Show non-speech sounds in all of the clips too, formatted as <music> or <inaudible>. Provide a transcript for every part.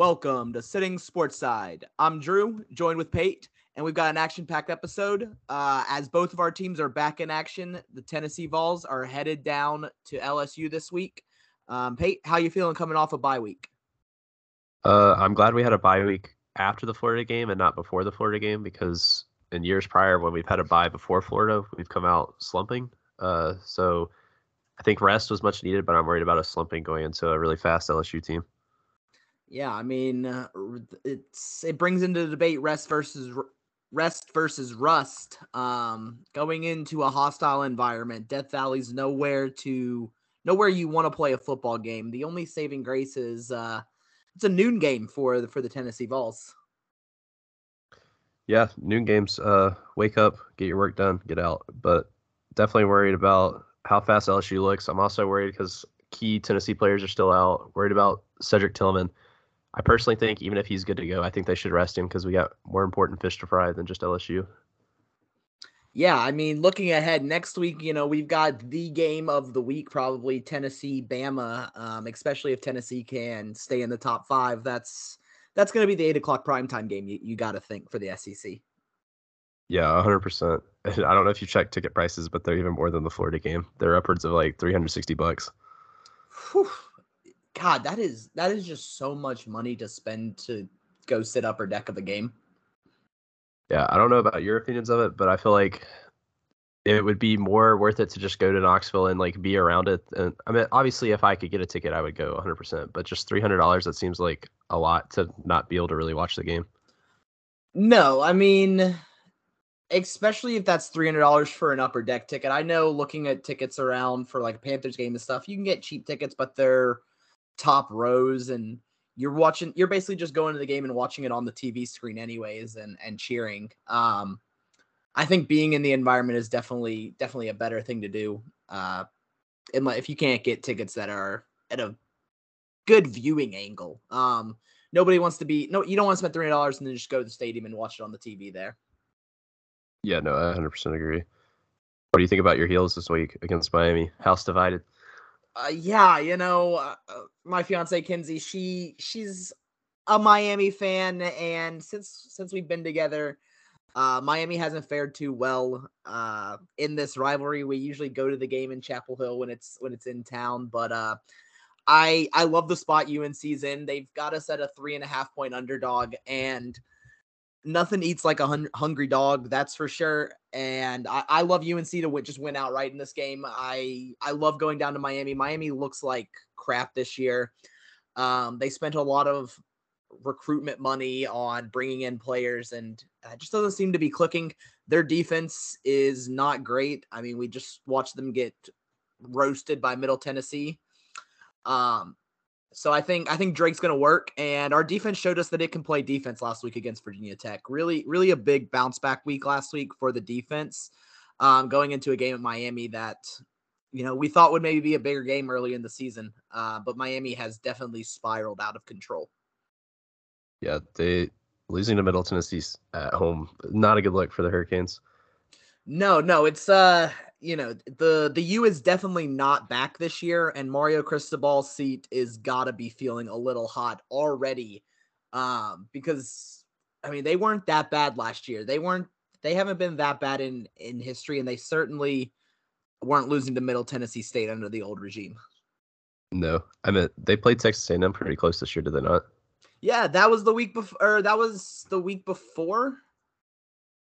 Welcome to Sitting Sportside. I'm Drew, joined with Pate, and we've got an action-packed episode. Uh, as both of our teams are back in action, the Tennessee Vols are headed down to LSU this week. Um, Pate, how you feeling coming off a bye week? Uh, I'm glad we had a bye week after the Florida game and not before the Florida game because in years prior, when we've had a bye before Florida, we've come out slumping. Uh, so I think rest was much needed, but I'm worried about us slumping going into a really fast LSU team. Yeah, I mean, uh, it's it brings into the debate rest versus rest versus rust. Um, going into a hostile environment, Death Valley's nowhere to nowhere you want to play a football game. The only saving grace is uh, it's a noon game for the for the Tennessee Vols. Yeah, noon games. Uh, wake up, get your work done, get out. But definitely worried about how fast LSU looks. I'm also worried because key Tennessee players are still out. Worried about Cedric Tillman. I personally think even if he's good to go, I think they should rest him because we got more important fish to fry than just LSU. Yeah, I mean, looking ahead next week, you know, we've got the game of the week, probably Tennessee, Bama. Um, especially if Tennessee can stay in the top five, that's that's going to be the eight o'clock primetime game. You you got to think for the SEC. Yeah, hundred percent. <laughs> I don't know if you check ticket prices, but they're even more than the Florida game. They're upwards of like three hundred sixty bucks. Whew. God, that is that is just so much money to spend to go sit upper deck of a game. Yeah, I don't know about your opinions of it, but I feel like it would be more worth it to just go to Knoxville and like be around it. And I mean, obviously, if I could get a ticket, I would go 100%. But just $300, that seems like a lot to not be able to really watch the game. No, I mean, especially if that's $300 for an upper deck ticket. I know looking at tickets around for like a Panthers game and stuff, you can get cheap tickets, but they're top rows and you're watching you're basically just going to the game and watching it on the TV screen anyways and and cheering. Um I think being in the environment is definitely definitely a better thing to do. Uh and like if you can't get tickets that are at a good viewing angle. Um nobody wants to be no you don't want to spend $300 and then just go to the stadium and watch it on the TV there. Yeah, no, I 100% agree. What do you think about your heels this week against Miami? House divided uh, yeah, you know, uh, uh, my fiance Kinsey, she she's a Miami fan, and since since we've been together, uh, Miami hasn't fared too well uh, in this rivalry. We usually go to the game in Chapel Hill when it's when it's in town, but uh, I I love the spot UNC's in. They've got us at a three and a half point underdog, and nothing eats like a hun- hungry dog, that's for sure. And I, I love UNC to win, just win outright in this game. I I love going down to Miami. Miami looks like crap this year. Um, they spent a lot of recruitment money on bringing in players, and it just doesn't seem to be clicking. Their defense is not great. I mean, we just watched them get roasted by Middle Tennessee. Um, so I think I think Drake's going to work, and our defense showed us that it can play defense last week against Virginia Tech. Really, really a big bounce back week last week for the defense, um, going into a game at Miami that you know we thought would maybe be a bigger game early in the season, uh, but Miami has definitely spiraled out of control. Yeah, they losing to Middle Tennessee at home, not a good look for the Hurricanes. No, no, it's uh you know, the the U is definitely not back this year, and Mario Cristobal's seat is gotta be feeling a little hot already. Um, because I mean they weren't that bad last year. They weren't they haven't been that bad in in history, and they certainly weren't losing to Middle Tennessee State under the old regime. No, I mean they played Texas A&M pretty close this year, did they not? Yeah, that was the week before. That was the week before.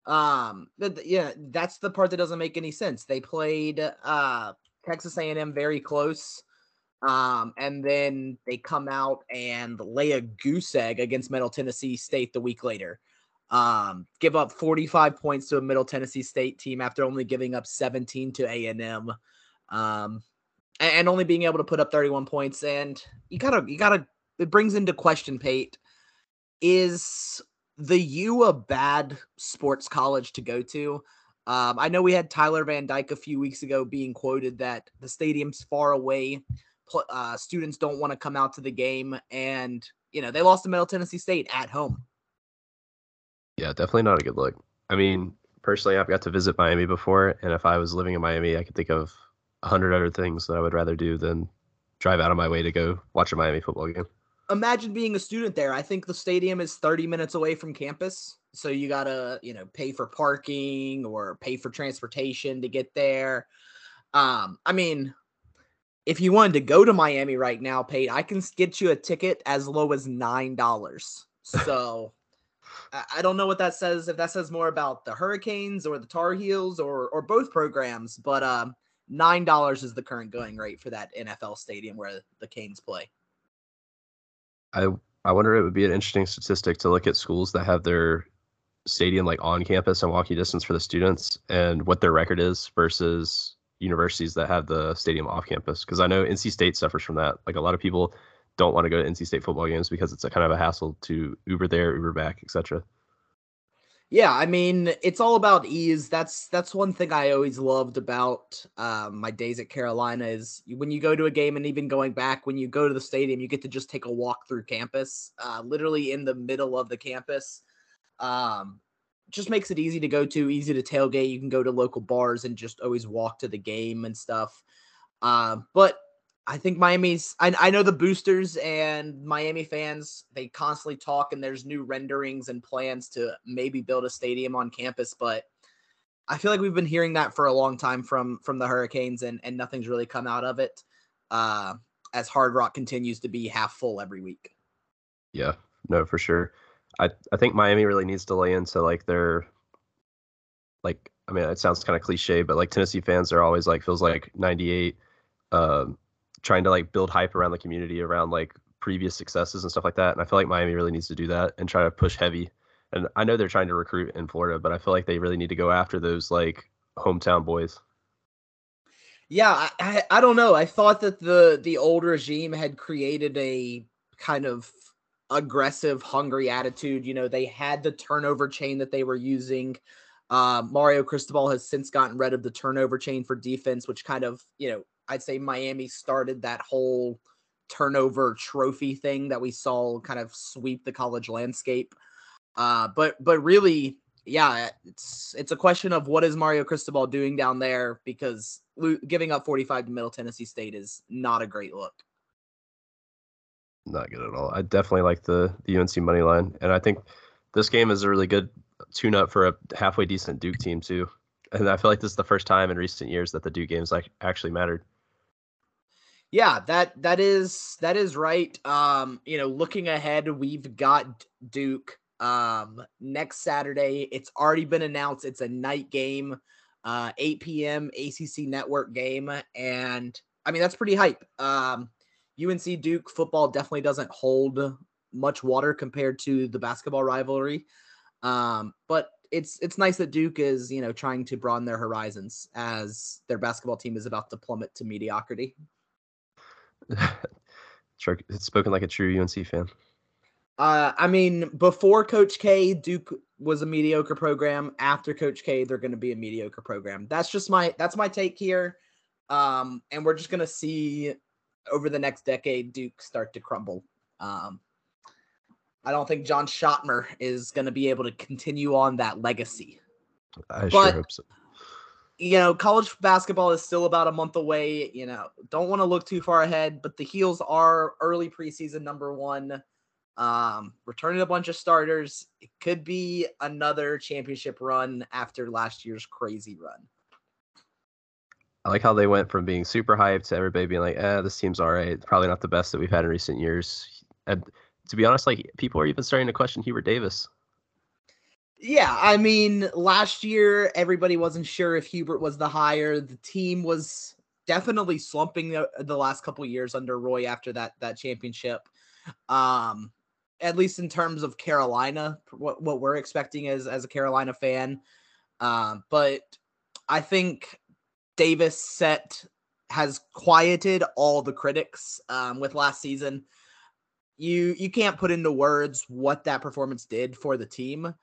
Um, th- yeah, that's the part that doesn't make any sense. They played uh Texas A&M very close. Um, and then they come out and lay a goose egg against Middle Tennessee State the week later. Um, give up 45 points to a Middle Tennessee State team after only giving up 17 to A&M. Um, and only being able to put up 31 points. And you gotta, you gotta, it brings into question, Pate, is the U a bad sports college to go to? Um, I know we had Tyler Van Dyke a few weeks ago being quoted that the stadium's far away. Uh, students don't want to come out to the game, and you know they lost to Middle Tennessee State at home. Yeah, definitely not a good look. I mean, personally, I've got to visit Miami before, and if I was living in Miami, I could think of a hundred other things that I would rather do than drive out of my way to go watch a Miami football game. Imagine being a student there. I think the stadium is 30 minutes away from campus. So you got to, you know, pay for parking or pay for transportation to get there. Um, I mean, if you wanted to go to Miami right now, Pate, I can get you a ticket as low as nine dollars. <laughs> So I don't know what that says. If that says more about the Hurricanes or the Tar Heels or or both programs, but um, nine dollars is the current going rate for that NFL stadium where the Canes play. I I wonder it would be an interesting statistic to look at schools that have their stadium like on campus and walking distance for the students and what their record is versus universities that have the stadium off campus because I know NC State suffers from that. Like a lot of people don't want to go to NC State football games because it's a kind of a hassle to Uber there, Uber back, etc. Yeah, I mean, it's all about ease. That's that's one thing I always loved about um, my days at Carolina is when you go to a game and even going back, when you go to the stadium, you get to just take a walk through campus, uh, literally in the middle of the campus. Um, just makes it easy to go to, easy to tailgate. You can go to local bars and just always walk to the game and stuff. Uh, but I think Miami's. I, I know the boosters and Miami fans. They constantly talk, and there's new renderings and plans to maybe build a stadium on campus. But I feel like we've been hearing that for a long time from from the Hurricanes, and and nothing's really come out of it. Uh, as Hard Rock continues to be half full every week. Yeah, no, for sure. I I think Miami really needs to lay into like their like I mean it sounds kind of cliche, but like Tennessee fans are always like feels like '98. Um, trying to like build hype around the community around like previous successes and stuff like that. And I feel like Miami really needs to do that and try to push heavy. And I know they're trying to recruit in Florida, but I feel like they really need to go after those like hometown boys. Yeah, I, I, I don't know. I thought that the the old regime had created a kind of aggressive, hungry attitude. You know, they had the turnover chain that they were using. Uh, Mario Cristobal has since gotten rid of the turnover chain for defense, which kind of you know I'd say Miami started that whole turnover trophy thing that we saw kind of sweep the college landscape. Uh, but but really, yeah, it's it's a question of what is Mario Cristobal doing down there because giving up 45 to Middle Tennessee State is not a great look. Not good at all. I definitely like the the UNC money line, and I think this game is a really good tune up for a halfway decent Duke team too. And I feel like this is the first time in recent years that the Duke games like actually mattered. Yeah, that that is that is right. Um, you know, looking ahead, we've got Duke um next Saturday. It's already been announced. It's a night game, uh 8 p.m. ACC network game and I mean that's pretty hype. Um UNC Duke football definitely doesn't hold much water compared to the basketball rivalry. Um but it's it's nice that Duke is, you know, trying to broaden their horizons as their basketball team is about to plummet to mediocrity. <laughs> it's spoken like a true UNC fan. Uh, I mean, before Coach K, Duke was a mediocre program. After Coach K, they're going to be a mediocre program. That's just my that's my take here. Um, and we're just going to see over the next decade Duke start to crumble. Um, I don't think John Schottmer is going to be able to continue on that legacy. I but, sure hope so you know, college basketball is still about a month away. You know, don't want to look too far ahead, but the Heels are early preseason number one. Um, returning a bunch of starters. It could be another championship run after last year's crazy run. I like how they went from being super hyped to everybody being like, "eh, this team's all right. Probably not the best that we've had in recent years." And to be honest, like people are even starting to question Hubert Davis. Yeah, I mean, last year everybody wasn't sure if Hubert was the hire. The team was definitely slumping the, the last couple years under Roy after that that championship. Um, at least in terms of Carolina, what what we're expecting as as a Carolina fan. Um, but I think Davis set has quieted all the critics um, with last season. You you can't put into words what that performance did for the team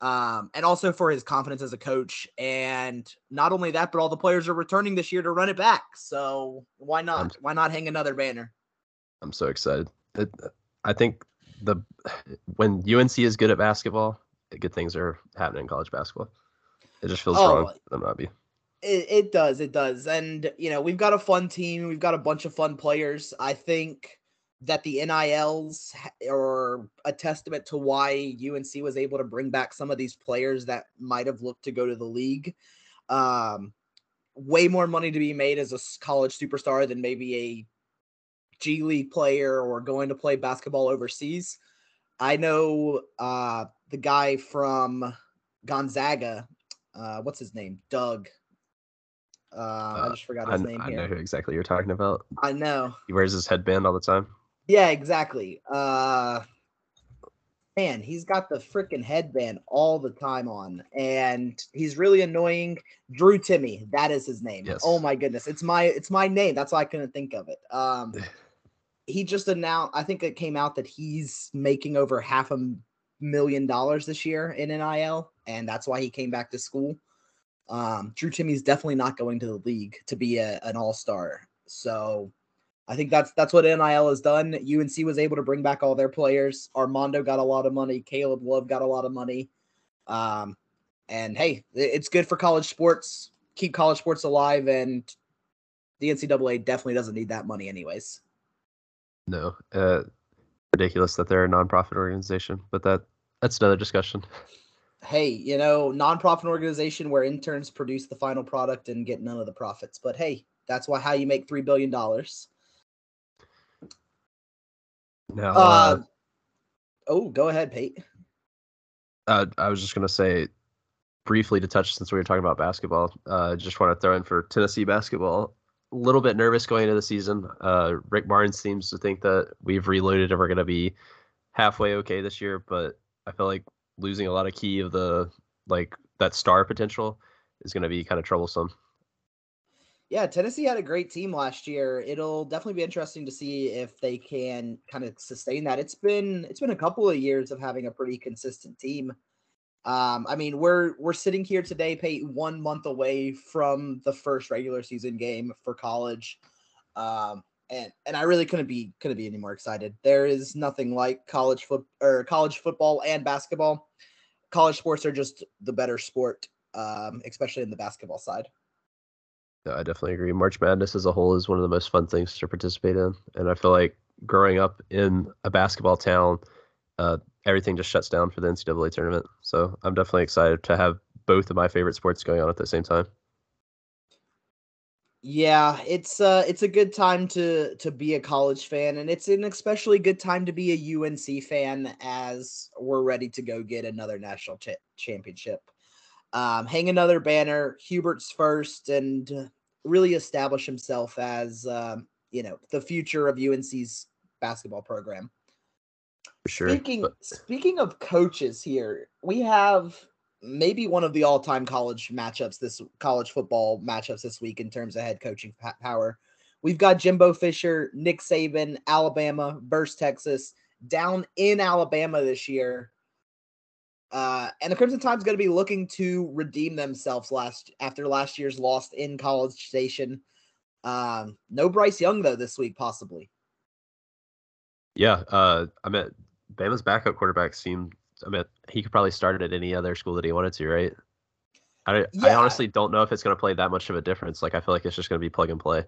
um, and also for his confidence as a coach. And not only that, but all the players are returning this year to run it back. So why not? I'm, why not hang another banner? I'm so excited. It, I think the when UNC is good at basketball, good things are happening in college basketball. It just feels oh, wrong for them not be. It, it does, it does, and you know we've got a fun team. We've got a bunch of fun players. I think that the NILs are a testament to why UNC was able to bring back some of these players that might have looked to go to the league. Um, way more money to be made as a college superstar than maybe a G League player or going to play basketball overseas. I know uh, the guy from Gonzaga. Uh, what's his name? Doug. Uh, uh, I just forgot his I, name. I here. know who exactly you're talking about. I know. He wears his headband all the time. Yeah, exactly. Uh, man, he's got the freaking headband all the time on, and he's really annoying. Drew Timme, that is his name. Yes. Oh my goodness, it's my it's my name. That's why I couldn't think of it. Um, <laughs> he just announced. I think it came out that he's making over half a million dollars this year in NIL, and that's why he came back to school. Um, Drew Timme's definitely not going to the league to be a, an all star. So I think that's that's what NIL has done. UNC was able to bring back all their players. Armando got a lot of money. Caleb Love got a lot of money. Um, and hey, it's good for college sports. Keep college sports alive, and the NCAA definitely doesn't need that money, anyways. No, uh, ridiculous that they're a nonprofit organization, but that that's another discussion. Hey, you know, nonprofit organization where interns produce the final product and get none of the profits. But hey, that's why how you make three billion dollars. Now, Uh, uh, oh, go ahead, Pete. uh, I was just gonna say briefly to touch since we were talking about basketball. Uh, just want to throw in for Tennessee basketball. A little bit nervous going into the season. Uh, Rick Barnes seems to think that we've reloaded and we're gonna be halfway okay this year, but I feel like losing a lot of key of the like that star potential is gonna be kind of troublesome. Yeah, Tennessee had a great team last year. It'll definitely be interesting to see if they can kind of sustain that. It's been it's been a couple of years of having a pretty consistent team. Um, I mean, we're we're sitting here today, Peyton, one month away from the first regular season game for college. Um, and and I really couldn't be couldn't be any more excited. There is nothing like college foot or college football and basketball. College sports are just the better sport, um, especially in the basketball side. I definitely agree. March Madness as a whole is one of the most fun things to participate in, and I feel like growing up in a basketball town, uh, everything just shuts down for the NCAA tournament. So I'm definitely excited to have both of my favorite sports going on at the same time. Yeah, it's uh it's a good time to to be a college fan and it's an especially good time to be a UNC fan as we're ready to go get another national cha- championship. Um hang another banner, Hubert's first and really establish himself as um you know, the future of UNC's basketball program. For sure. Speaking But- speaking of coaches here, we have maybe one of the all-time college matchups this college football matchups this week in terms of head coaching power. We've got Jimbo Fisher, Nick Saban, Alabama versus Texas down in Alabama this year. Uh, and the Crimson Tide's going to be looking to redeem themselves last after last year's loss in College Station. Um, no Bryce Young though this week, possibly. Yeah, uh, I mean, Bama's backup quarterback seemed. I mean, he could probably start it at any other school that he wanted to, right? I, I honestly don't know if it's going to play that much of a difference. Like, I feel like it's just going to be plug and play.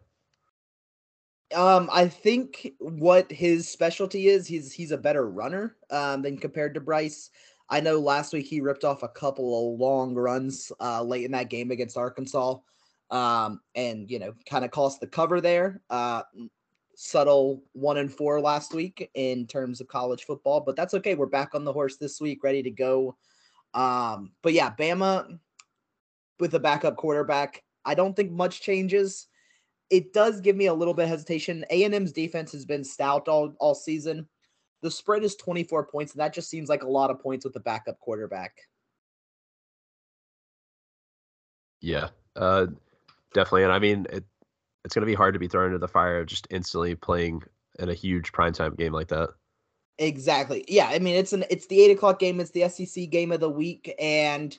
Um, I think what his specialty is, he's he's a better runner um, than compared to Bryce. I know last week he ripped off a couple of long runs uh, late in that game against Arkansas, um, and you know, kind of cost the cover there. Uh, subtle one and four last week in terms of college football, but that's okay. We're back on the horse this week, ready to go. Um, but yeah, Bama with a backup quarterback. I don't think much changes it does give me a little bit of hesitation. A&M's defense has been stout all, all season. The spread is 24 points, and that just seems like a lot of points with the backup quarterback. Yeah, uh, definitely. And I mean, it, it's going to be hard to be thrown into the fire just instantly playing in a huge primetime game like that. Exactly. Yeah, I mean it's an it's the eight o'clock game, it's the SEC game of the week, and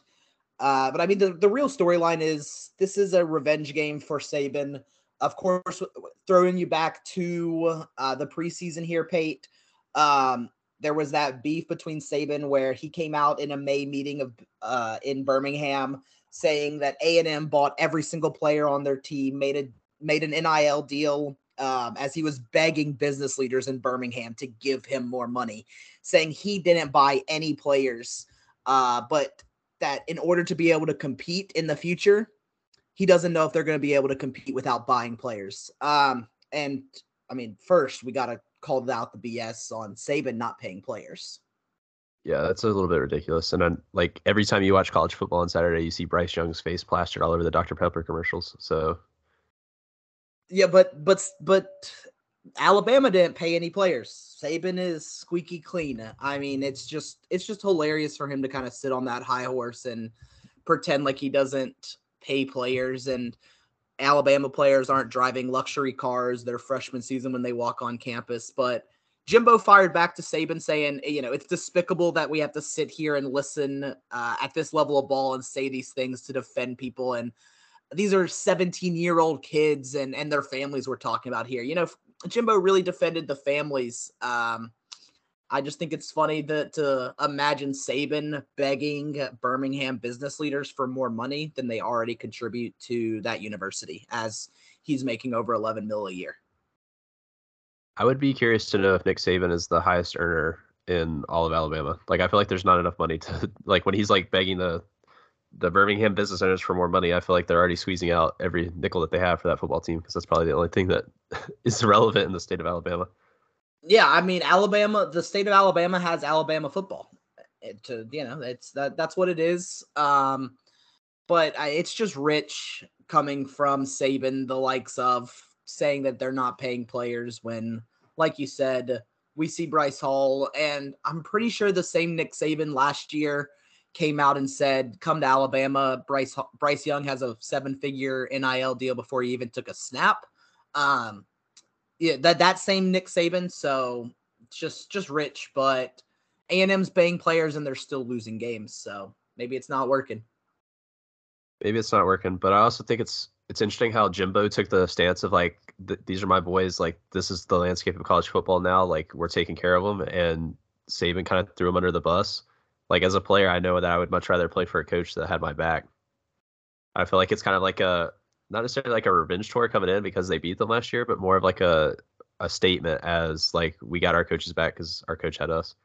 uh, but I mean the, the real storyline is this is a revenge game for Saban. Of course, throwing you back to uh, the preseason here, Pate. Um, there was that beef between Saban where he came out in a May meeting of uh, in Birmingham saying that A and M bought every single player on their team, made a made an NIL deal um, as he was begging business leaders in Birmingham to give him more money, saying he didn't buy any players, uh, but that in order to be able to compete in the future, he doesn't know if they're going to be able to compete without buying players. Um, and I mean, first we got to call out the BS on Saban not paying players. Yeah, that's a little bit ridiculous. And then, like every time you watch college football on Saturday, you see Bryce Young's face plastered all over the Dr Pepper commercials. So, yeah, but but but Alabama didn't pay any players. Saban is squeaky clean. I mean, it's just it's just hilarious for him to kind of sit on that high horse and pretend like he doesn't pay players and Alabama players aren't driving luxury cars their freshman season when they walk on campus, but Jimbo fired back to Saban saying, you know, it's despicable that we have to sit here and listen uh, at this level of ball and say these things to defend people. And these are 17 year old kids and, and their families we're talking about here. You know, Jimbo really defended the families. Um, I just think it's funny that to imagine Saban begging Birmingham business leaders for more money than they already contribute to that university as he's making over 11 mil a year. I would be curious to know if Nick Saban is the highest earner in all of Alabama. Like I feel like there's not enough money to <laughs> like when he's like begging the the Birmingham business owners for more money. I feel like they're already squeezing out every nickel that they have for that football team because that's probably the only thing that <laughs> is relevant in the state of Alabama. Yeah, I mean Alabama, the state of Alabama has Alabama football. It, to you know, it's that that's what it is. Um, but I, it's just rich coming from Saban, the likes of saying that they're not paying players when, like you said, we see Bryce Hall, and I'm pretty sure the same Nick Saban last year came out and said, "Come to Alabama." Bryce Bryce Young has a seven-figure NIL deal before he even took a snap. Um, yeah, that that same Nick Saban. So just just rich, but A and M's paying players and they're still losing games. So maybe it's not working. Maybe it's not working, but I also think it's it's interesting how Jimbo took the stance of like th- these are my boys, like this is the landscape of college football now, like we're taking care of them, and Saban kind of threw him under the bus. Like as a player, I know that I would much rather play for a coach that had my back. I feel like it's kind of like a not necessarily like a revenge tour coming in because they beat them last year, but more of like a a statement as like we got our coaches back because our coach had us.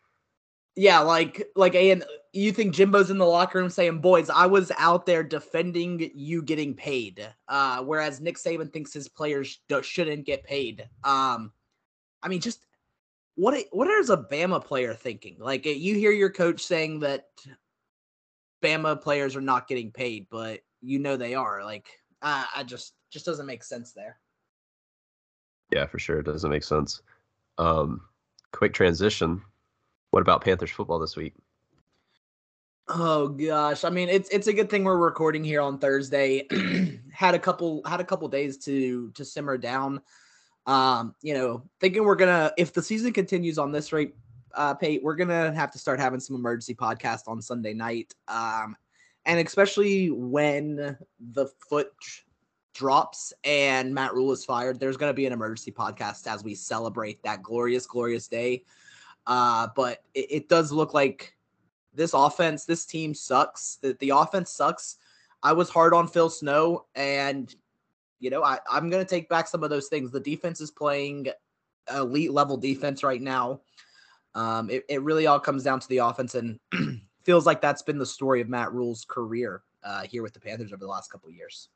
Yeah, like like and you think Jimbo's in the locker room saying, "Boys, I was out there defending you getting paid," uh, whereas Nick Saban thinks his players shouldn't get paid. Um, I mean, just what what is a Bama player thinking? Like you hear your coach saying that Bama players are not getting paid, but you know they are. Like uh, I just just doesn't make sense there. Yeah, for sure, it doesn't make sense. Um, quick transition. What about Panthers football this week? Oh gosh, I mean it's it's a good thing we're recording here on Thursday. <clears throat> had a couple had a couple days to to simmer down. Um, you know, thinking we're gonna if the season continues on this rate, uh, Pate, we're gonna have to start having some emergency podcast on Sunday night. Um, and especially when the foot drops and Matt Rhule is fired, there's going to be an emergency podcast as we celebrate that glorious, glorious day. Uh, but it, it, does look like this offense, this team sucks. The, the offense sucks. I was hard on Phil Snow, and you know I, I'm going to take back some of those things. The defense is playing elite level defense right now. Um, it, it really all comes down to the offense, and <clears throat> feels like that's been the story of Matt Rhule's career uh, here with the Panthers over the last couple of years.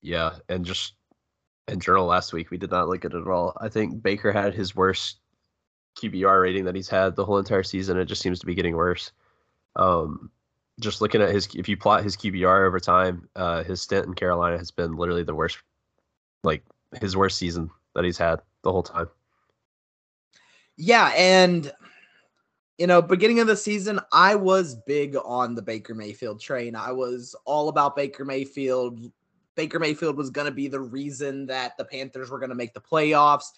Yeah, and just in journal last week, we did not look at it at all. I think Baker had his worst QBR rating that he's had the whole entire season. It just seems to be getting worse. Um, just looking at his, if you plot his QBR over time, uh, his stint in Carolina has been literally the worst, like his worst season that he's had the whole time. Yeah, and you know, beginning of the season, I was big on the Baker Mayfield train. I was all about Baker Mayfield. Baker Mayfield was going to be the reason that the Panthers were going to make the playoffs.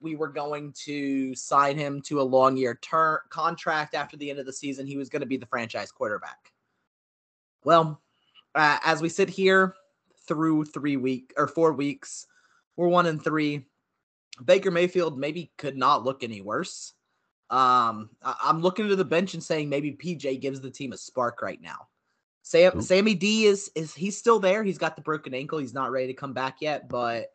We were going to sign him to a long year term contract after the end of the season. He was going to be the franchise quarterback. Well, uh, as we sit here through three week or four weeks, we're one and three. Baker Mayfield maybe could not look any worse. Um, I- am looking to the bench and saying maybe PJ gives the team a spark right now. Sam, Sammy D is is he's still there. He's got the broken ankle. He's not ready to come back yet, but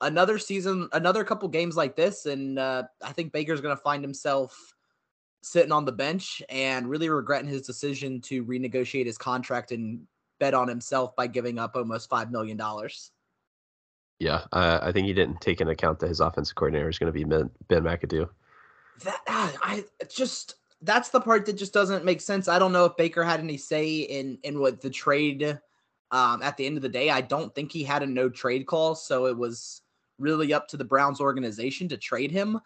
another season, another couple games like this, and uh, I think Baker's going to find himself sitting on the bench and really regretting his decision to renegotiate his contract and bet on himself by giving up almost five million dollars. Yeah, I think he didn't take into account that his offensive coordinator is going to be Ben, ben McAdoo. That uh, I just that's the part that just doesn't make sense. I don't know if Baker had any say in in what the trade. Um, at the end of the day, I don't think he had a no trade call, so it was really up to the Browns organization to trade him.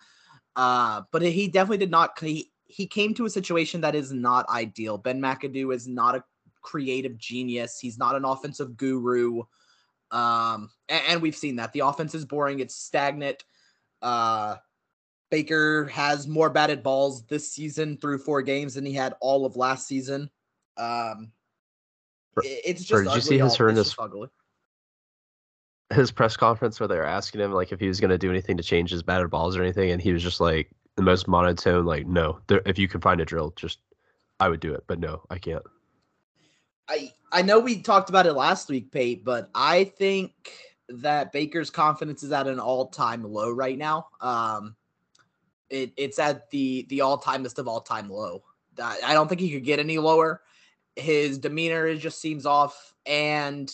Uh, but he definitely did not. He, he came to a situation that is not ideal. Ben McAdoo is not a creative genius. He's not an offensive guru. Um, and, and we've seen that the offense is boring. It's stagnant. Uh, Baker has more batted balls this season through four games than he had all of last season. Um, it's just. Did you see his horrendous? his press conference where they were asking him like if he was going to do anything to change his batted balls or anything, and he was just like the most monotone, like, "No, there, if you can find a drill, just I would do it, but no, I can't." I I know we talked about it last week, Pate, but I think that Baker's confidence is at an all time low right now. Um, it, it's at the the all timest of all time low. I don't think he could get any lower. His demeanor is just seems off, and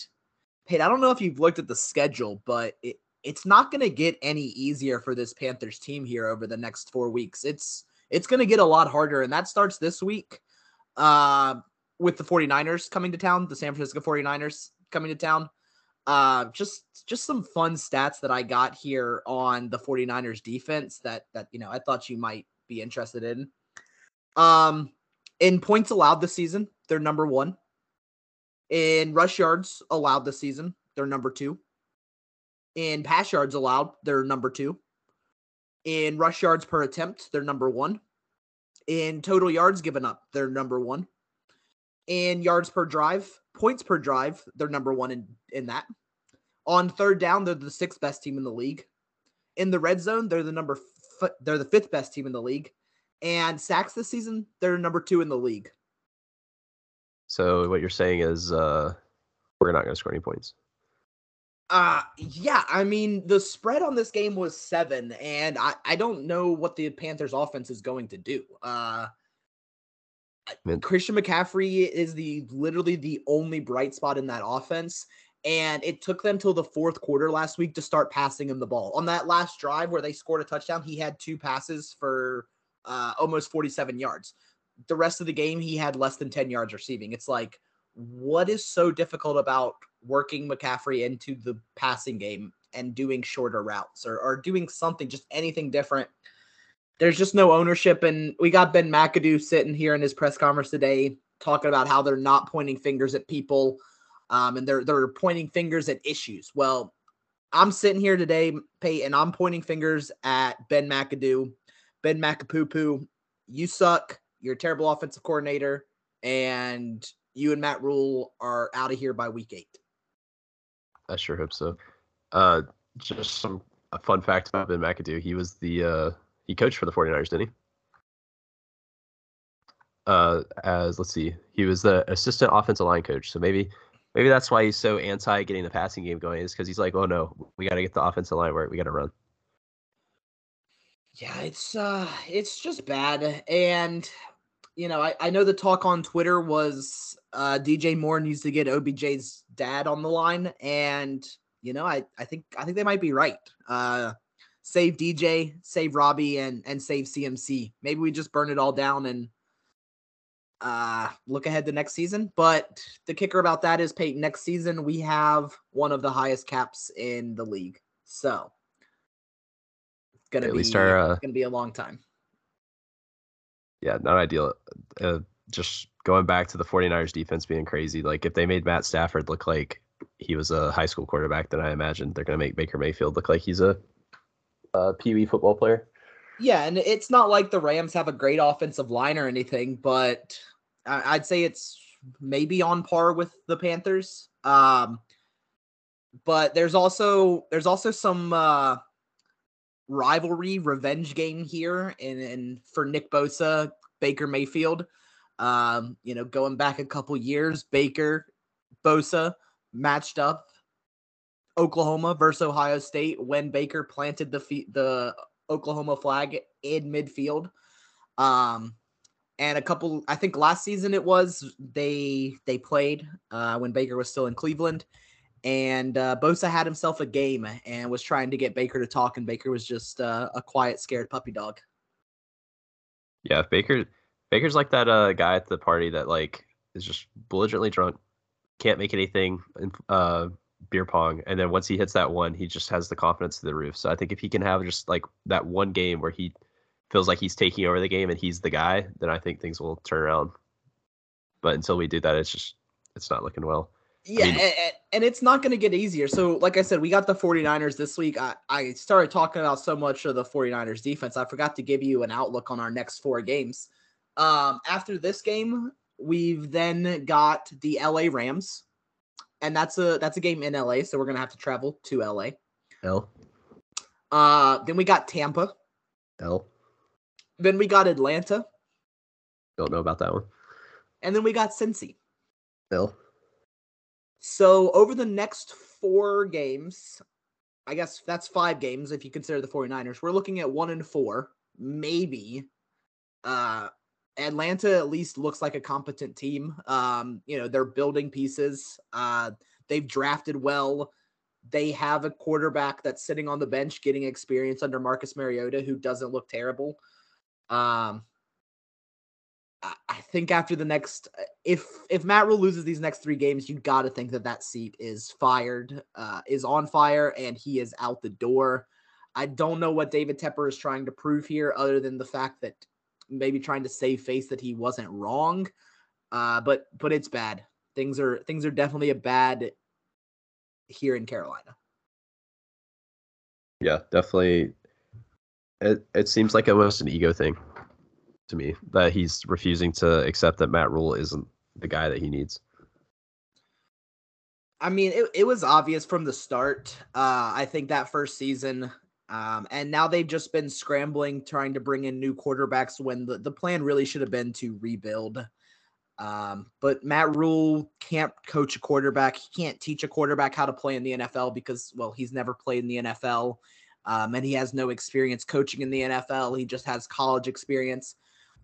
Pate, I don't know if you've looked at the schedule, but it, it's not going to get any easier for this Panthers team here over the next four weeks. It's it's going to get a lot harder, and that starts this week uh, with the 49ers coming to town, the San Francisco 49ers coming to town. Uh, just just some fun stats that I got here on the 49ers defense that that you know I thought you might be interested in. Um, in points allowed this season, they're number one. In rush yards allowed this season, they're number two. In pass yards allowed, they're number two. In rush yards per attempt, they're number one. In total yards given up, they're number one. In yards per drive, points per drive, they're number one in, in that. On third down, they're the sixth best team in the league. In the red zone, they're the number f- they're the fifth best team in the league. And sacks this season, they're number two in the league. So what you're saying is uh, we're not going to score any points. Uh yeah, I mean the spread on this game was seven, and I, I don't know what the Panthers offense is going to do. Uh. Christian McCaffrey is the literally the only bright spot in that offense. And it took them till the fourth quarter last week to start passing him the ball. On that last drive where they scored a touchdown, he had two passes for uh, almost 47 yards the rest of the game he had less than 10 yards receiving. It's like, what is so difficult about working McCaffrey into the passing game and doing shorter routes or, or doing something, just anything different? There's just no ownership. And we got Ben McAdoo sitting here in his press conference today talking about how they're not pointing fingers at people um, and they're they're pointing fingers at issues. Well, I'm sitting here today, Peyton. I'm pointing fingers at Ben McAdoo. Ben McApoo, you suck. You're a terrible offensive coordinator, and you and Matt Rhule are out of here by week eight. I sure hope so. Uh, just some a fun fact about Ben McAdoo. He was the uh, he coached for the 49ers, didn't he? Uh, as let's see, he was the assistant offensive line coach. So maybe maybe that's why he's so anti getting the passing game going is because he's like, oh no, we got to get the offensive line work. We got to run. Yeah, it's uh it's just bad. And you know, I, I know the talk on Twitter was uh DJ Moore needs to get OBJ's dad on the line. And, you know, I, I think I think they might be right. Uh save DJ, save Robbie, and and save CMC. Maybe we just burn it all down and uh look ahead to next season. But the kicker about that is Peyton, next season we have one of the highest caps in the league. So it's gonna At be least our, uh, gonna be a long time. Yeah, not ideal. Uh, just going back to the 49ers defense being crazy. Like if they made Matt Stafford look like he was a high school quarterback, then I imagine they're gonna make Baker Mayfield look like he's a, a Pee Wee football player. Yeah, and it's not like the Rams have a great offensive line or anything, but I'd say it's maybe on par with the Panthers. Um, but there's also there's also some uh, rivalry revenge game here and, and for Nick Bosa, Baker Mayfield. Um, you know, going back a couple years, Baker, Bosa matched up Oklahoma versus Ohio State when Baker planted the fe- the Oklahoma flag in midfield. Um, and a couple, I think last season it was they they played uh, when Baker was still in Cleveland, and uh, Bosa had himself a game and was trying to get Baker to talk, and Baker was just uh, a quiet, scared puppy dog. Yeah, Baker Baker's like that uh, guy at the party that like is just belligerently drunk, can't make anything in uh, beer pong, and then once he hits that one, he just has the confidence to the roof. So I think if he can have just like that one game where he feels like he's taking over the game and he's the guy, then I think things will turn around. But until we do that, it's just it's not looking well. Yeah, I mean, and, and, it's not going to get easier. So, like I said, we got the 49ers this week. I, I started talking about so much of the 49ers defense. I forgot to give you an outlook on our next four games. Um, after this game, we've then got the LA Rams, and that's a that's a game in LA, so we're gonna have to travel to LA. L. Uh, then we got Tampa. L. Then we got Atlanta. Don't know about that one. And then we got Cincy. L. So over the next four games, I guess that's five games if you consider the 49ers. We're looking at one and four, maybe. Uh Atlanta at least looks like a competent team. Um, you know, they're building pieces. Uh, they've drafted well. They have a quarterback that's sitting on the bench getting experience under Marcus Mariota, who doesn't look terrible. Um, I think after the next, if if Matt Rhule loses these next three games, you got to think that that seat is fired, uh, is on fire, and he is out the door. I don't know what David Tepper is trying to prove here, other than the fact that maybe trying to save face that he wasn't wrong. Uh, but but it's bad. Things are things are definitely a bad here in Carolina. Yeah, definitely. It it seems like almost an ego thing to me that he's refusing to accept that Matt Rhule isn't the guy that he needs. I mean, it, it was obvious from the start. Uh, I think that first season, um, and now they've just been scrambling, trying to bring in new quarterbacks when the, the plan really should have been to rebuild. Um, but Matt Rhule can't coach a quarterback. He can't teach a quarterback how to play in the NFL because, well, he's never played in the NFL. Um, and he has no experience coaching in the NFL. He just has college experience.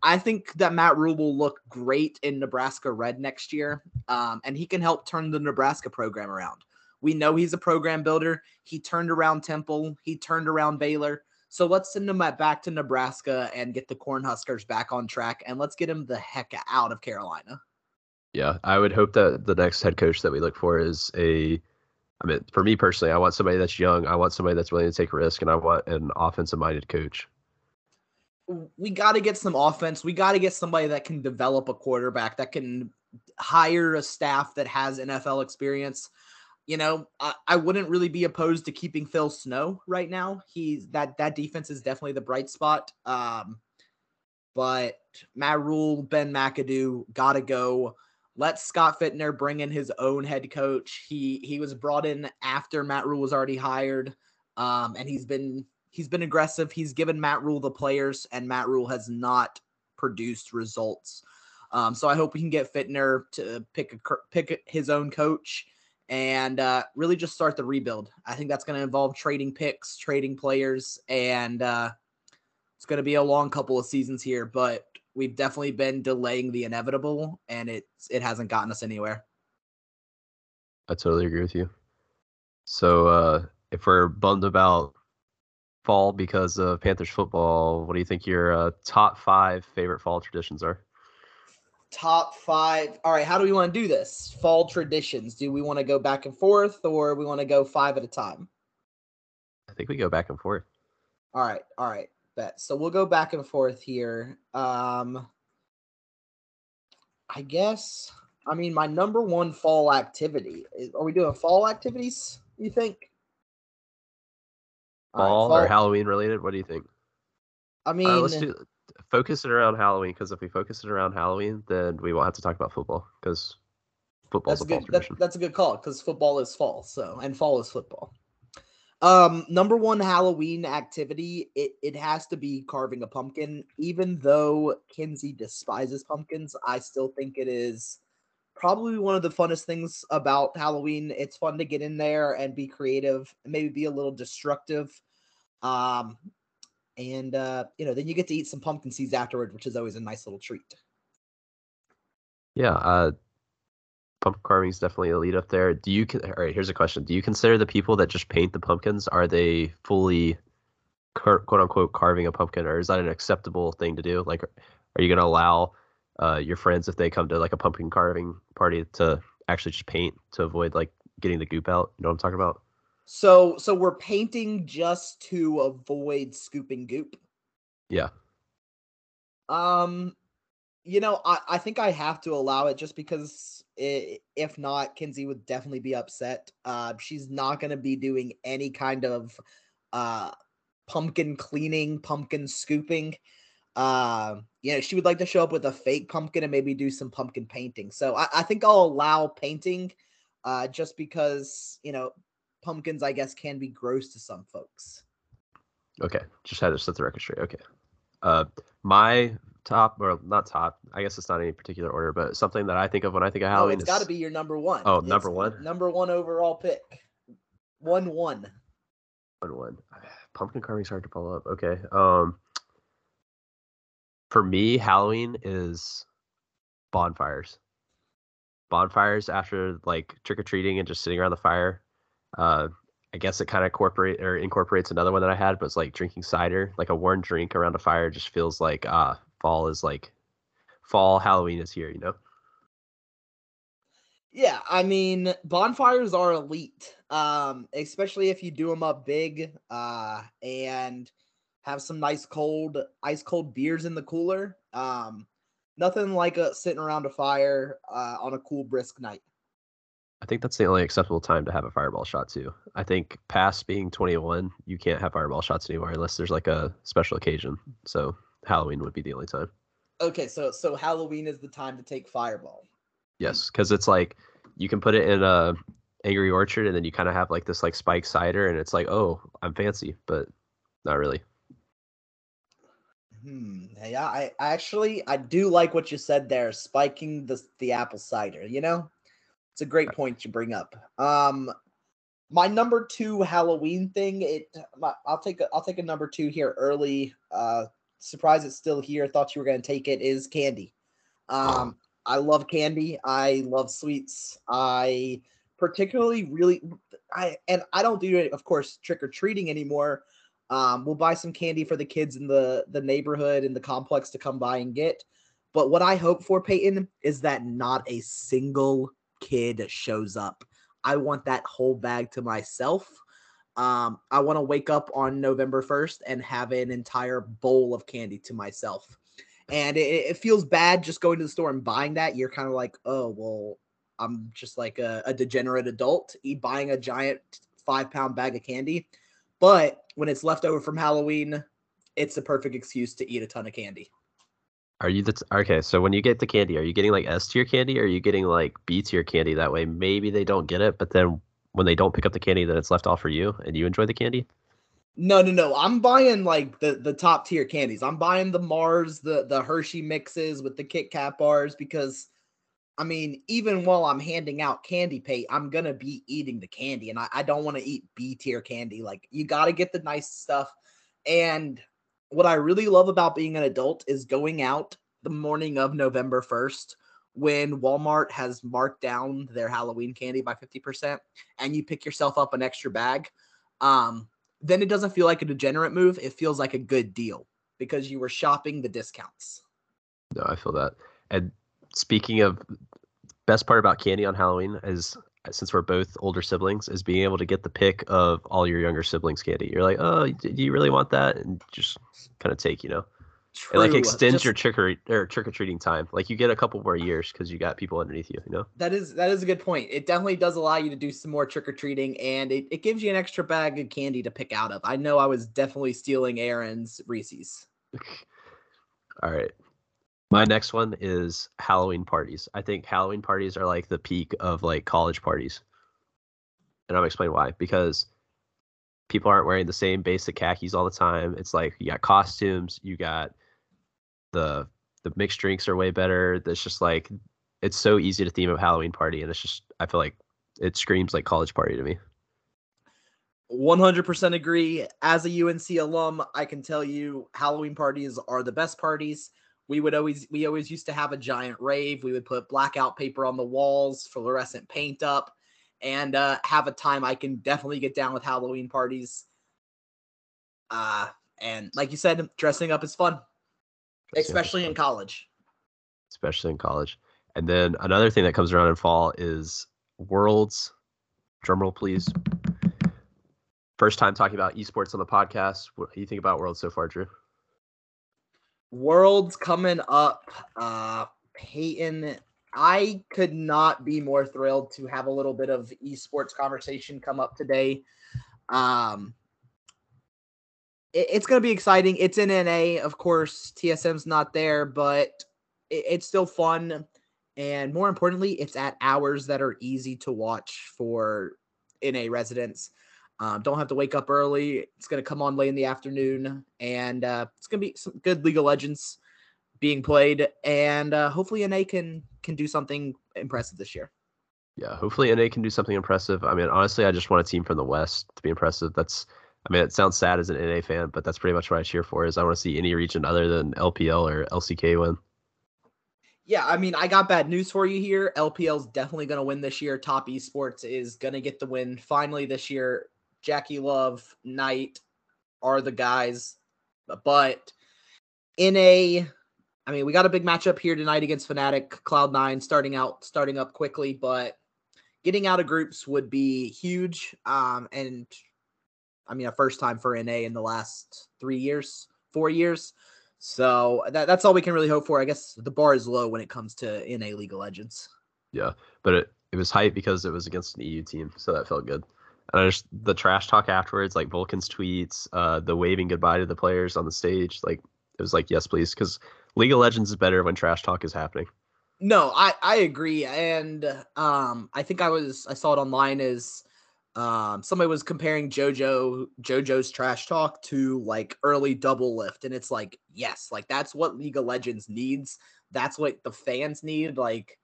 I think that Matt Rhule will look great in Nebraska Red next year, um, and he can help turn the Nebraska program around. We know he's a program builder. He turned around Temple. He turned around Baylor. So let's send him back to Nebraska and get the Cornhuskers back on track, and let's get him the heck out of Carolina. Yeah, I would hope that the next head coach that we look for is a. I mean, for me personally, I want somebody that's young. I want somebody that's willing to take risk, and I want an offensive-minded coach we got to get some offense. We got to get somebody that can develop a quarterback, that can hire a staff that has NFL experience. You know, I, I, wouldn't really be opposed to keeping Phil Snow right now. He's that that defense is definitely the bright spot. Um, but Matt Rhule, Ben McAdoo, gotta go. Let Scott Fitterer bring in his own head coach. He he was brought in after Matt Rhule was already hired, um, and he's been he's been aggressive. He's given Matt Rhule the players, and Matt Rhule has not produced results. Um, so I hope we can get Fitterer to pick a pick his own coach and uh, really just start the rebuild. I think that's going to involve trading picks, trading players, and uh, it's going to be a long couple of seasons here. But we've definitely been delaying the inevitable, and it's it hasn't gotten us anywhere. I totally agree with you. So uh, if we're bummed about fall because of Panthers football. What do you think your uh, top five favorite fall traditions are? Top five. All right, how do we want to do this? Fall traditions. Do we want to go back and forth, or we want to go five at a time? I think we go back and forth. All right, all right, bet. So we'll go back and forth here. Um, I guess. I mean, my number one fall activity. Are we doing fall activities? You think? fall, right, fall. or Halloween related? What do you think? I mean, uh, let's do focus it around Halloween because if we focus it around Halloween, then we won't have to talk about football because football's that's a, a good, that, that's a good call because football is fall, so and fall is football. Um, number one Halloween activity, it, it has to be carving a pumpkin. Even though Kinsey despises pumpkins, I still think it is probably one of the funnest things about Halloween. It's fun to get in there and be creative, maybe be a little destructive. Um, and uh, you know, then you get to eat some pumpkin seeds afterward, which is always a nice little treat. Yeah, uh, pumpkin carving is definitely a lead up there. Do you? All right, here's a question: Do you consider the people that just paint the pumpkins are they fully, quote unquote, carving a pumpkin, or is that an acceptable thing to do? Like, are you going to allow uh, your friends if they come to like a pumpkin carving party to actually just paint to avoid like getting the goop out? You know what I'm talking about? So, so we're painting just to avoid scooping goop. Yeah. Um, you know, I, I think I have to allow it just because it, if not, Kinsey would definitely be upset. Uh, she's not going to be doing any kind of uh, pumpkin cleaning, pumpkin scooping. Uh, you know, she would like to show up with a fake pumpkin and maybe do some pumpkin painting. So I, I think I'll allow painting uh, just because, you know, pumpkins, I guess, can be gross to some folks. Okay. Just had to set the record straight. Okay. Uh, my top or not top. I guess it's not any particular order, but something that I think of when I think of Halloween. Oh, it's got to be your number one. Oh, it's number one. Number one overall pick. One one. One one. Pumpkin carving's hard to pull up. Okay. Um. For me, Halloween is bonfires. Bonfires after like trick or treating and just sitting around the fire. Uh, I guess it kind of incorporate or incorporates another one that I had, but it's like drinking cider, like a warm drink around a fire. Just feels like ah, fall is like fall. Halloween is here, you know. Yeah, I mean bonfires are elite, um, especially if you do them up big, uh, and have some nice cold, ice cold beers in the cooler. Um, nothing like a sitting around a fire uh, on a cool brisk night. I think that's the only acceptable time to have a fireball shot too. I think past being 21, you can't have fireball shots anymore unless there's like a special occasion. So Halloween would be the only time. Okay, so so Halloween is the time to take fireball. Yes, because it's like you can put it in a Angry Orchard, and then you kind of have like this like spiked cider, and it's like, oh, I'm fancy, but not really. Hmm. Yeah, I, I actually I do like what you said there, spiking the the apple cider. You know, it's a great point you bring up. Um, my number two Halloween thing. It. My, I'll take a, I'll take a number two here early. Uh, surprised it's still here. Thought you were gonna take it. Is candy. Um, I love candy. I love sweets. I particularly really I and I don't do it, of course, trick or treating anymore. Um, we'll buy some candy for the kids in the the neighborhood and the complex to come by and get. But what I hope for Peyton is that not a single kid shows up. I want that whole bag to myself. Um, I want to wake up on November 1st and have an entire bowl of candy to myself. And it, it feels bad just going to the store and buying that. You're kind of like, oh, well, I'm just like a, a degenerate adult buying a giant five pound bag of candy. But when it's left over from Halloween, it's the perfect excuse to eat a ton of candy. Are you the t- okay? So when you get the candy, are you getting like S tier candy, or are you getting like B tier candy? That way, maybe they don't get it, but then when they don't pick up the candy, then it's left off for you, and you enjoy the candy. No, no, no. I'm buying like the the top tier candies. I'm buying the Mars, the the Hershey mixes with the Kit Kat bars because I mean, even while I'm handing out candy pay, I'm gonna be eating the candy, and I, I don't want to eat B tier candy. Like you got to get the nice stuff. And what I really love about being an adult is going out the morning of November 1st when Walmart has marked down their Halloween candy by 50% and you pick yourself up an extra bag. Um, then it doesn't feel like a degenerate move. It feels like a good deal because you were shopping the discounts. No, I feel that. And speaking of best part about candy on Halloween is Uh, since we're both older siblings, is being able to get the pick of all your younger siblings' candy. You're like, oh, do you really want that? And just kind of take, you know. True. It like extends just, your trick or, or trick or treating time. Like you get a couple more years because you got people underneath you. You know. That is that is a good point. It definitely does allow you to do some more trick or treating, and it, it gives you an extra bag of candy to pick out of. I know I was definitely stealing Aaron's Reese's. <laughs> All right. My next one is Halloween parties. I think Halloween parties are like the peak of like college parties. And I'll explain why. Because people aren't wearing the same basic khakis all the time. It's like you got costumes, you got the the mixed drinks are way better. It's just like it's so easy to theme a Halloween party, and it's just I feel like it screams like college party to me. 100% agree. As a UNC alum, I can tell you Halloween parties are the best parties. We would always we always used to have a giant rave. We would put blackout paper on the walls, fluorescent paint up, and uh, have a time. I can definitely get down with Halloween parties. Uh, and like you said, dressing up is fun, especially fun. in college. Especially in college. And then another thing that comes around in fall is Worlds. Drumroll, please. First time talking about esports on the podcast. What do you think about Worlds so far, Drew? Worlds coming up. Uh, Peyton, I could not be more thrilled to have a little bit of esports conversation come up today. Um, it, it's going to be exciting. It's in NA, of course. TSM's not there, but it, it's still fun. And more importantly, it's at hours that are easy to watch for NA residents. Um, don't have to wake up early. It's going to come on late in the afternoon, and uh, it's going to be some good League of Legends being played, and uh, hopefully NA can can do something impressive this year. Yeah, hopefully NA can do something impressive. I mean, honestly, I just want a team from the West to be impressive. That's, I mean, it sounds sad as an NA fan, but that's pretty much what I cheer for. Is I want to see any region other than LPL or LCK win. Yeah, I mean, I got bad news for you here. LPL's definitely going to win this year. Top Esports is going to get the win finally this year. JackeyLove, Knight are the guys. But in a I mean, we got a big matchup here tonight against Fnatic, Cloud9 starting out starting up quickly, but getting out of groups would be huge. Um, and I mean, a first time for NA in the last three years, four years. So that, that's all we can really hope for. I guess the bar is low when it comes to NA League of Legends. Yeah, but it, it was hype because it was against an EU team, so that felt good. And I just the trash talk afterwards, like Vulcan's tweets, uh, the waving goodbye to the players on the stage, like it was like yes, please, because League of Legends is better when trash talk is happening. No, I I agree, and um, I think I was I saw it online as um somebody was comparing JoJo JoJo's trash talk to like early Doublelift, and it's like yes, like that's what League of Legends needs. That's what the fans need. Like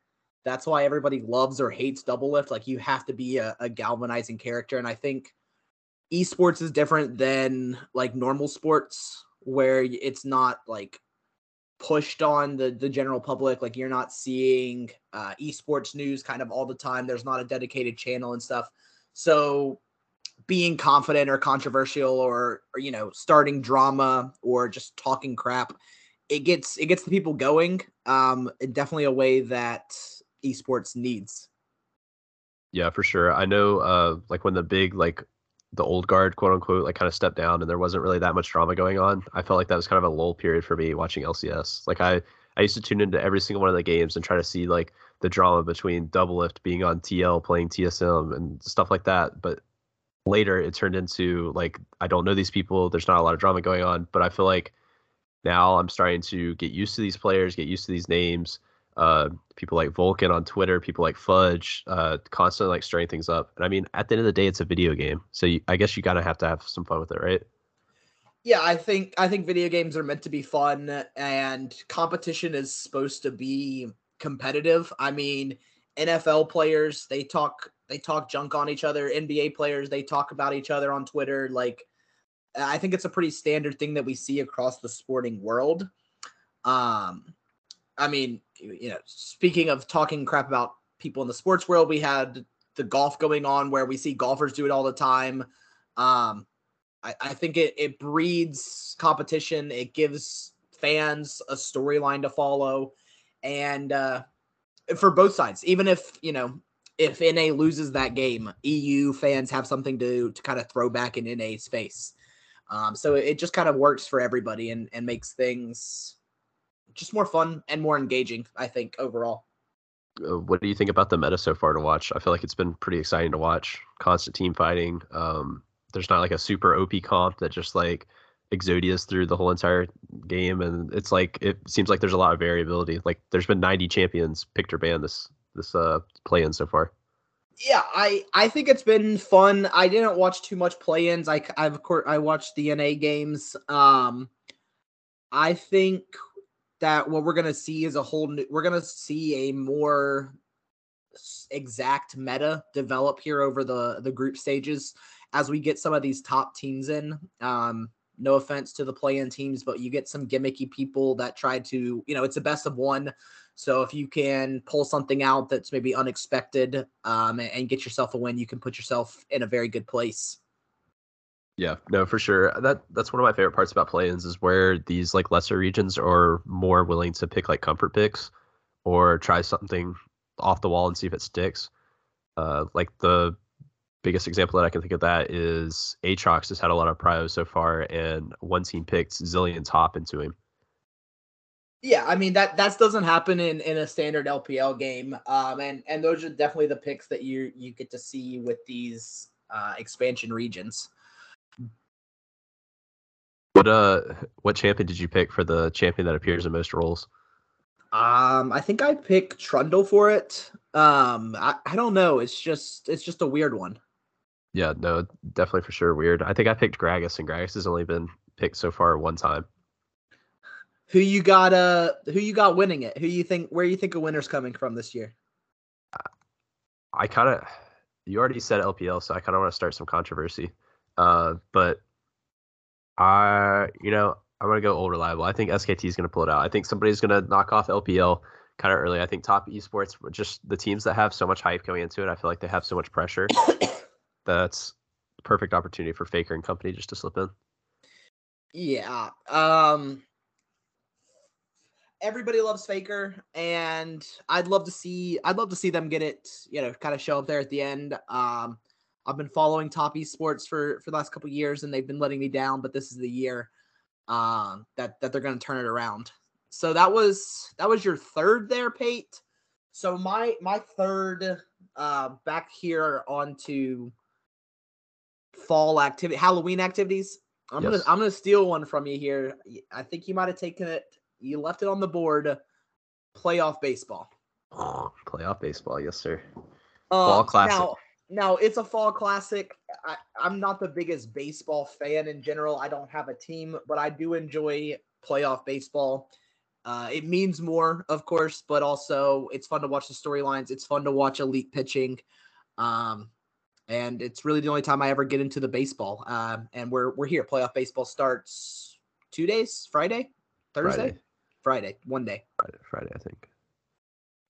that's why everybody loves or hates Doublelift. Like you have to be a, a galvanizing character, and I think esports is different than like normal sports where it's not like pushed on the the general public like you're not seeing uh esports news kind of all the time there's not a dedicated channel and stuff so being confident or controversial or, or you know starting drama or just talking crap it gets it gets the people going um definitely a way that esports needs yeah for sure i know uh like when the big like the old guard, quote unquote, like kind of stepped down and there wasn't really that much drama going on. I felt like that was kind of a lull period for me watching LCS. Like I, I used to tune into every single one of the games and try to see like the drama between Doublelift being on TL playing TSM and stuff like that. But later it turned into like I don't know these people. There's not a lot of drama going on, but I feel like now I'm starting to get used to these players, get used to these names uh, people like Vulcan on Twitter, people like Fudge, uh, constantly like stirring things up. And I mean, at the end of the day, it's a video game, so you, I guess you gotta have to have some fun with it, right? Yeah, I think I think video games are meant to be fun, and competition is supposed to be competitive. I mean, NFL players they talk they talk junk on each other. NBA players they talk about each other on Twitter. Like, I think it's a pretty standard thing that we see across the sporting world. Um, I mean, you know, speaking of talking crap about people in the sports world, we had the golf going on where we see golfers do it all the time. Um, I, I think it, it breeds competition. It gives fans a storyline to follow. And uh, for both sides, even if, you know, if NA loses that game, EU fans have something to, to kind of throw back in NA's face. Um, so it just kind of works for everybody and, and makes things just more fun and more engaging. I think overall. Uh, what do you think about the meta so far to watch? I feel like it's been pretty exciting to watch. Constant team fighting. Um, there's not like a super OP comp that just like Exodius through the whole entire game, and it's like it seems like there's a lot of variability. Like there's been 90 champions picked or banned this this uh play in so far. Yeah, I I think it's been fun. I didn't watch too much play-ins. I I've of course I watched the NA games. Um, I think that what we're gonna see is a whole new. We're gonna see a more exact meta develop here over the the group stages as we get some of these top teams in. Um, no offense to the play-in teams, but you get some gimmicky people that try to, you know, it's a best of one. So if you can pull something out that's maybe unexpected um, and get yourself a win, you can put yourself in a very good place. Yeah, no, for sure. That that's one of my favorite parts about play-ins is where these like lesser regions are more willing to pick like comfort picks or try something off the wall and see if it sticks. Uh, like the biggest example that I can think of that is Aatrox has had a lot of prio so far, and one team picked Zilean's Hop into him. Yeah, I mean that that doesn't happen in in a standard LPL game, um, and and those are definitely the picks that you you get to see with these uh, expansion regions. What uh, what champion did you pick for the champion that appears in most roles? Um, I think I picked Trundle for it. Um, I, I don't know. It's just it's just a weird one. Yeah, no, definitely for sure weird. I think I picked Gragas, and Gragas has only been picked so far one time. Who you got? Uh, who you got winning it? Who you think? Where you think a winner's coming from this year? I kind of, you already said LPL, so I kind of want to start some controversy. Uh, but I, you know, I'm gonna go old reliable. I think SKT is gonna pull it out. I think somebody's gonna knock off LPL kind of early. I think top esports, just the teams that have so much hype going into it, I feel like they have so much pressure. <coughs> that's perfect opportunity for Faker and company just to slip in. Yeah. Um everybody loves Faker and I'd love to see I'd love to see them get it, you know, kind of show up there at the end. Um I've been following top esports for for the last couple years and they've been letting me down, but this is the year um that that they're going to turn it around. So that was that was your third there, Pate. So my my third uh back here onto fall activity, Halloween activities. I'm yes. gonna I'm gonna steal one from you here. I think you might have taken it. You left it on the board. Playoff baseball. Oh, <sighs> playoff baseball, yes, sir. Uh, fall classic. Now, now it's a fall classic. I, I'm not the biggest baseball fan in general. I don't have a team, but I do enjoy playoff baseball. Uh, it means more, of course, but also it's fun to watch the storylines. It's fun to watch elite pitching. Um, and it's really the only time I ever get into the baseball. Um, and we're we're here. Playoff baseball starts two days, Friday, Thursday, Friday, Friday one day. Friday, Friday, I think.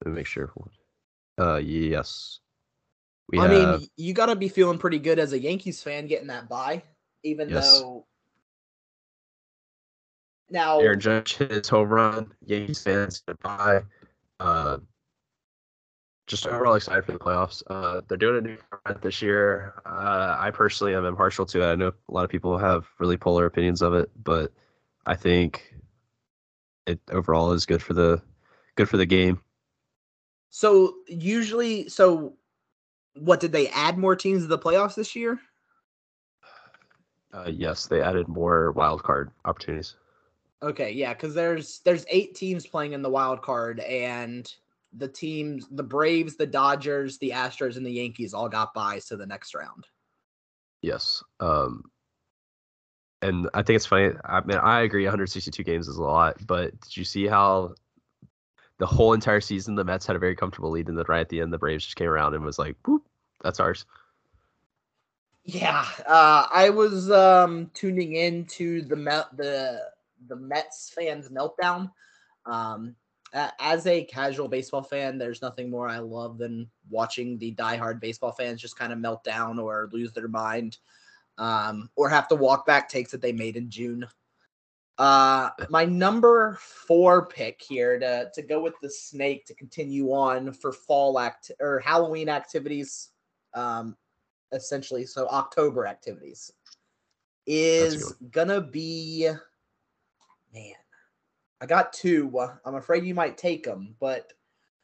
Let me make sure. Uh, yes. We I have... mean, you got to be feeling pretty good as a Yankees fan getting that bye, even yes. though. Now, Aaron Judge hit his home run. Yankees fans goodbye. Uh, just overall excited for the playoffs. Uh, they're doing a new format this year. Uh, I personally am impartial to it. I know a lot of people have really polar opinions of it, but I think it overall is good for the good for the game. So usually, so what did they add more teams to the playoffs this year? Uh, yes, they added more wild card opportunities. Okay, yeah, because there's there's eight teams playing in the wild card, and the teams, the Braves, the Dodgers, the Astros, and the Yankees all got byes to the next round. Yes. Um, and I think it's funny. I mean, I agree 162 games is a lot, but did you see how the whole entire season the Mets had a very comfortable lead, and then right at the end, the Braves just came around and was like, "Whoop, that's ours." Yeah, uh, I was um, tuning in to the Met, the the Mets fans meltdown. Um, as a casual baseball fan, there's nothing more I love than watching the diehard baseball fans just kind of melt down or lose their mind, um, or have to walk back takes that they made in June. Uh, my number four pick here to to go with the snake to continue on for fall act or Halloween activities, um, essentially. So October activities is gonna be man I got two. I'm afraid you might take them, but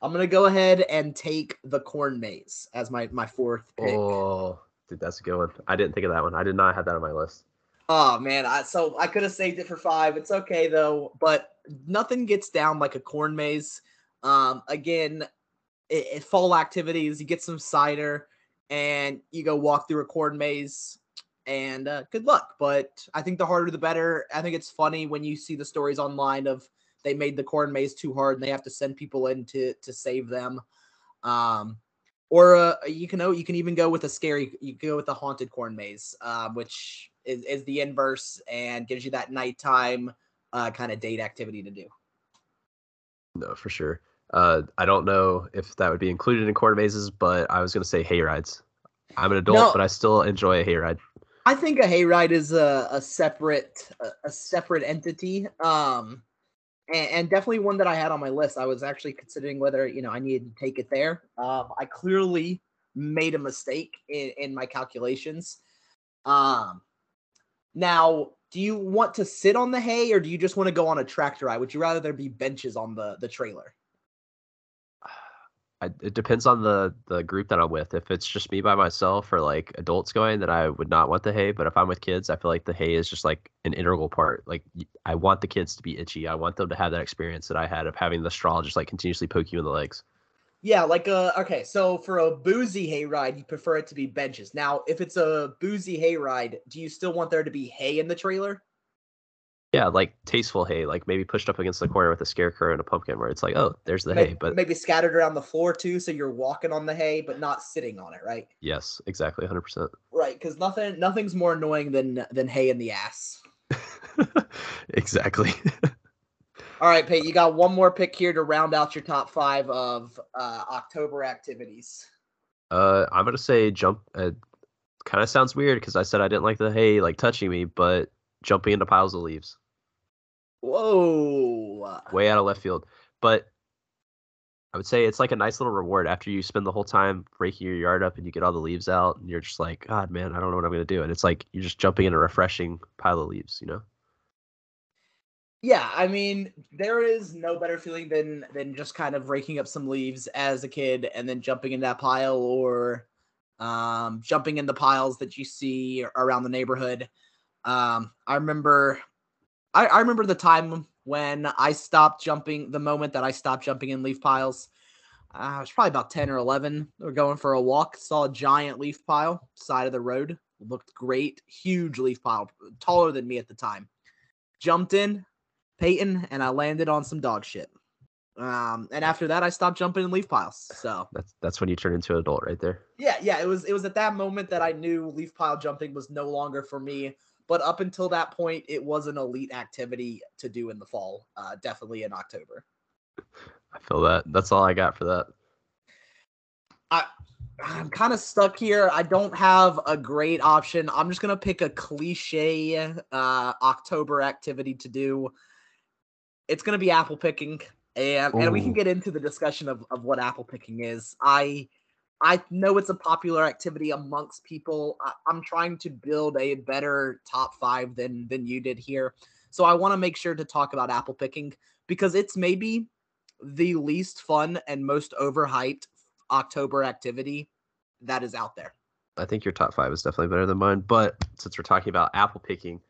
I'm gonna go ahead and take the corn maze as my my fourth pick. Oh, dude, that's a good one. I didn't think of that one. I did not have that on my list. Oh man, I so I could have saved it for five. It's okay though, but nothing gets down like a corn maze. Um, again, it, it, fall activities. You get some cider, and you go walk through a corn maze and uh, good luck. But I think the harder the better. I think it's funny when you see the stories online of they made the corn maze too hard and they have to send people in to to save them. Um, or uh, you can you can even go with a scary you can go with a haunted corn maze, um, which is, is the inverse and gives you that nighttime uh, kind of date activity to do. No, for sure. Uh, I don't know if that would be included in corn mazes, but I was going to say hay rides. I'm an adult, no, but I still enjoy a hayride. I think a hayride is a, a separate a, a separate entity. Um, and, and, definitely one that I had on my list. I was actually considering whether you know I needed to take it there. Um, I clearly made a mistake in, in my calculations. Um, now, do you want to sit on the hay or do you just want to go on a tractor ride? Would you rather there be benches on the the trailer? I, it depends on the the group that I'm with. If it's just me by myself or like adults going, then I would not want the hay. But if I'm with kids, I feel like the hay is just like an integral part. Like I want the kids to be itchy. I want them to have that experience that I had of having the straw just like continuously poke you in the legs. Yeah, like uh okay, so for a boozy hay ride, you prefer it to be benches. Now, if it's a boozy hay ride, do you still want there to be hay in the trailer? Yeah, like tasteful hay, like maybe pushed up against the corner with a scarecrow and a pumpkin, where it's like, oh, there's the maybe, hay, but maybe scattered around the floor too, so you're walking on the hay but not sitting on it, right? Yes, exactly, hundred percent. Right, because nothing, nothing's more annoying than than hay in the ass. <laughs> exactly. <laughs> All right, Pate, you got one more pick here to round out your top five of uh, October activities. Uh, I'm gonna say jump. Uh, kind of sounds weird because I said I didn't like the hay like touching me, but jumping into piles of leaves. Whoa. Way out of left field. But I would say it's like a nice little reward after you spend the whole time breaking your yard up and you get all the leaves out and you're just like, God, man, I don't know what I'm going to do. And it's like you're just jumping in a refreshing pile of leaves, you know? Yeah, I mean, there is no better feeling than than just kind of raking up some leaves as a kid and then jumping in that pile or um, jumping in the piles that you see around the neighborhood. Um, I remember, I, I remember the time when I stopped jumping. The moment that I stopped jumping in leaf piles, uh, I was probably about ten or eleven. We are going for a walk, saw a giant leaf pile side of the road. Looked great, huge leaf pile, taller than me at the time. Jumped in, Peyton, and I landed on some dog shit. Um, and after that, I stopped jumping in leaf piles. So that's that's when you turn into an adult, right there. Yeah, yeah. It was it was at that moment that I knew leaf pile jumping was no longer for me. But up until that point, it was an elite activity to do in the fall, uh, definitely in October. I feel that. That's all I got for that. I I'm kind of stuck here. I don't have a great option. I'm just gonna pick a cliche uh, October activity to do. It's gonna be apple picking, and Ooh. and we can get into the discussion of, of what apple picking is. I I know it's a popular activity amongst people. I, am trying to build a better top five than than you did here. So I want to make sure to talk about apple picking because it's maybe the least fun and most overhyped October activity that is out there. I think your top five is definitely better than mine. But since we're talking about apple picking,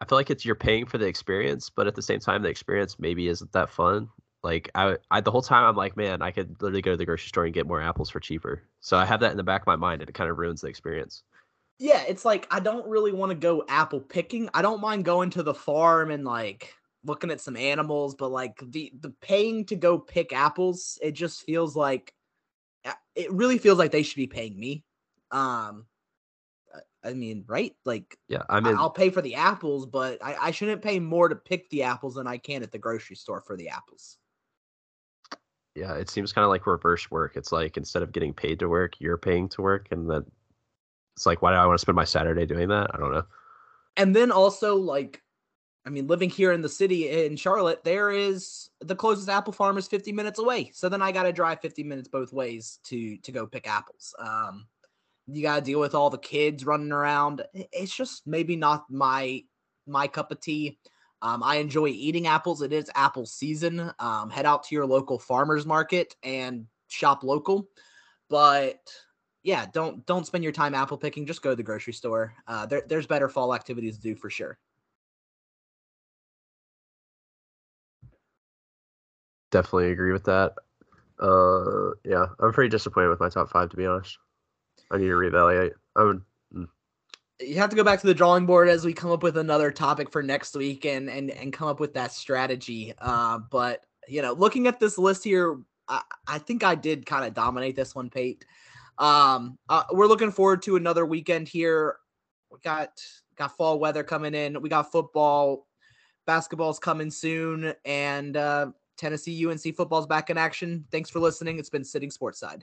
I feel like it's you're paying for the experience, but at the same time, the experience maybe isn't that fun. Like I, I the whole time I'm like, man, I could literally go to the grocery store and get more apples for cheaper. So I have that in the back of my mind, and it kind of ruins the experience. Yeah, it's like I don't really want to go apple picking. I don't mind going to the farm and like looking at some animals, but like the the paying to go pick apples, it just feels like it really feels like they should be paying me. Um I mean, right? Like, yeah, I mean, I'll pay for the apples, but I, I shouldn't pay more to pick the apples than I can at the grocery store for the apples. Yeah, it seems kind of like reverse work. It's like instead of getting paid to work, you're paying to work, and then it's like, why do I want to spend my Saturday doing that? I don't know. And then also, like, I mean, living here in the city in Charlotte, there is the closest apple farm is 50 minutes away. So then I got to drive 50 minutes both ways to to go pick apples. Um, you got to deal with all the kids running around. It's just maybe not my my cup of tea. Um, I enjoy eating apples. It is apple season. Um, head out to your local farmers market and shop local. But yeah, don't don't spend your time apple picking. Just go to the grocery store. Uh, there, there's better fall activities to do for sure. Definitely agree with that. Uh, yeah, I'm pretty disappointed with my top five to be honest. I need to reevaluate. I would. You have to go back to the drawing board as we come up with another topic for next week and and and come up with that strategy. Uh, but you know, looking at this list here, I, I think I did kind of dominate this one, Pate. Um, uh, we're looking forward to another weekend here. We got got fall weather coming in. We got football, basketball's coming soon, and uh, Tennessee UNC football's back in action. Thanks for listening. It's been sitting sportside.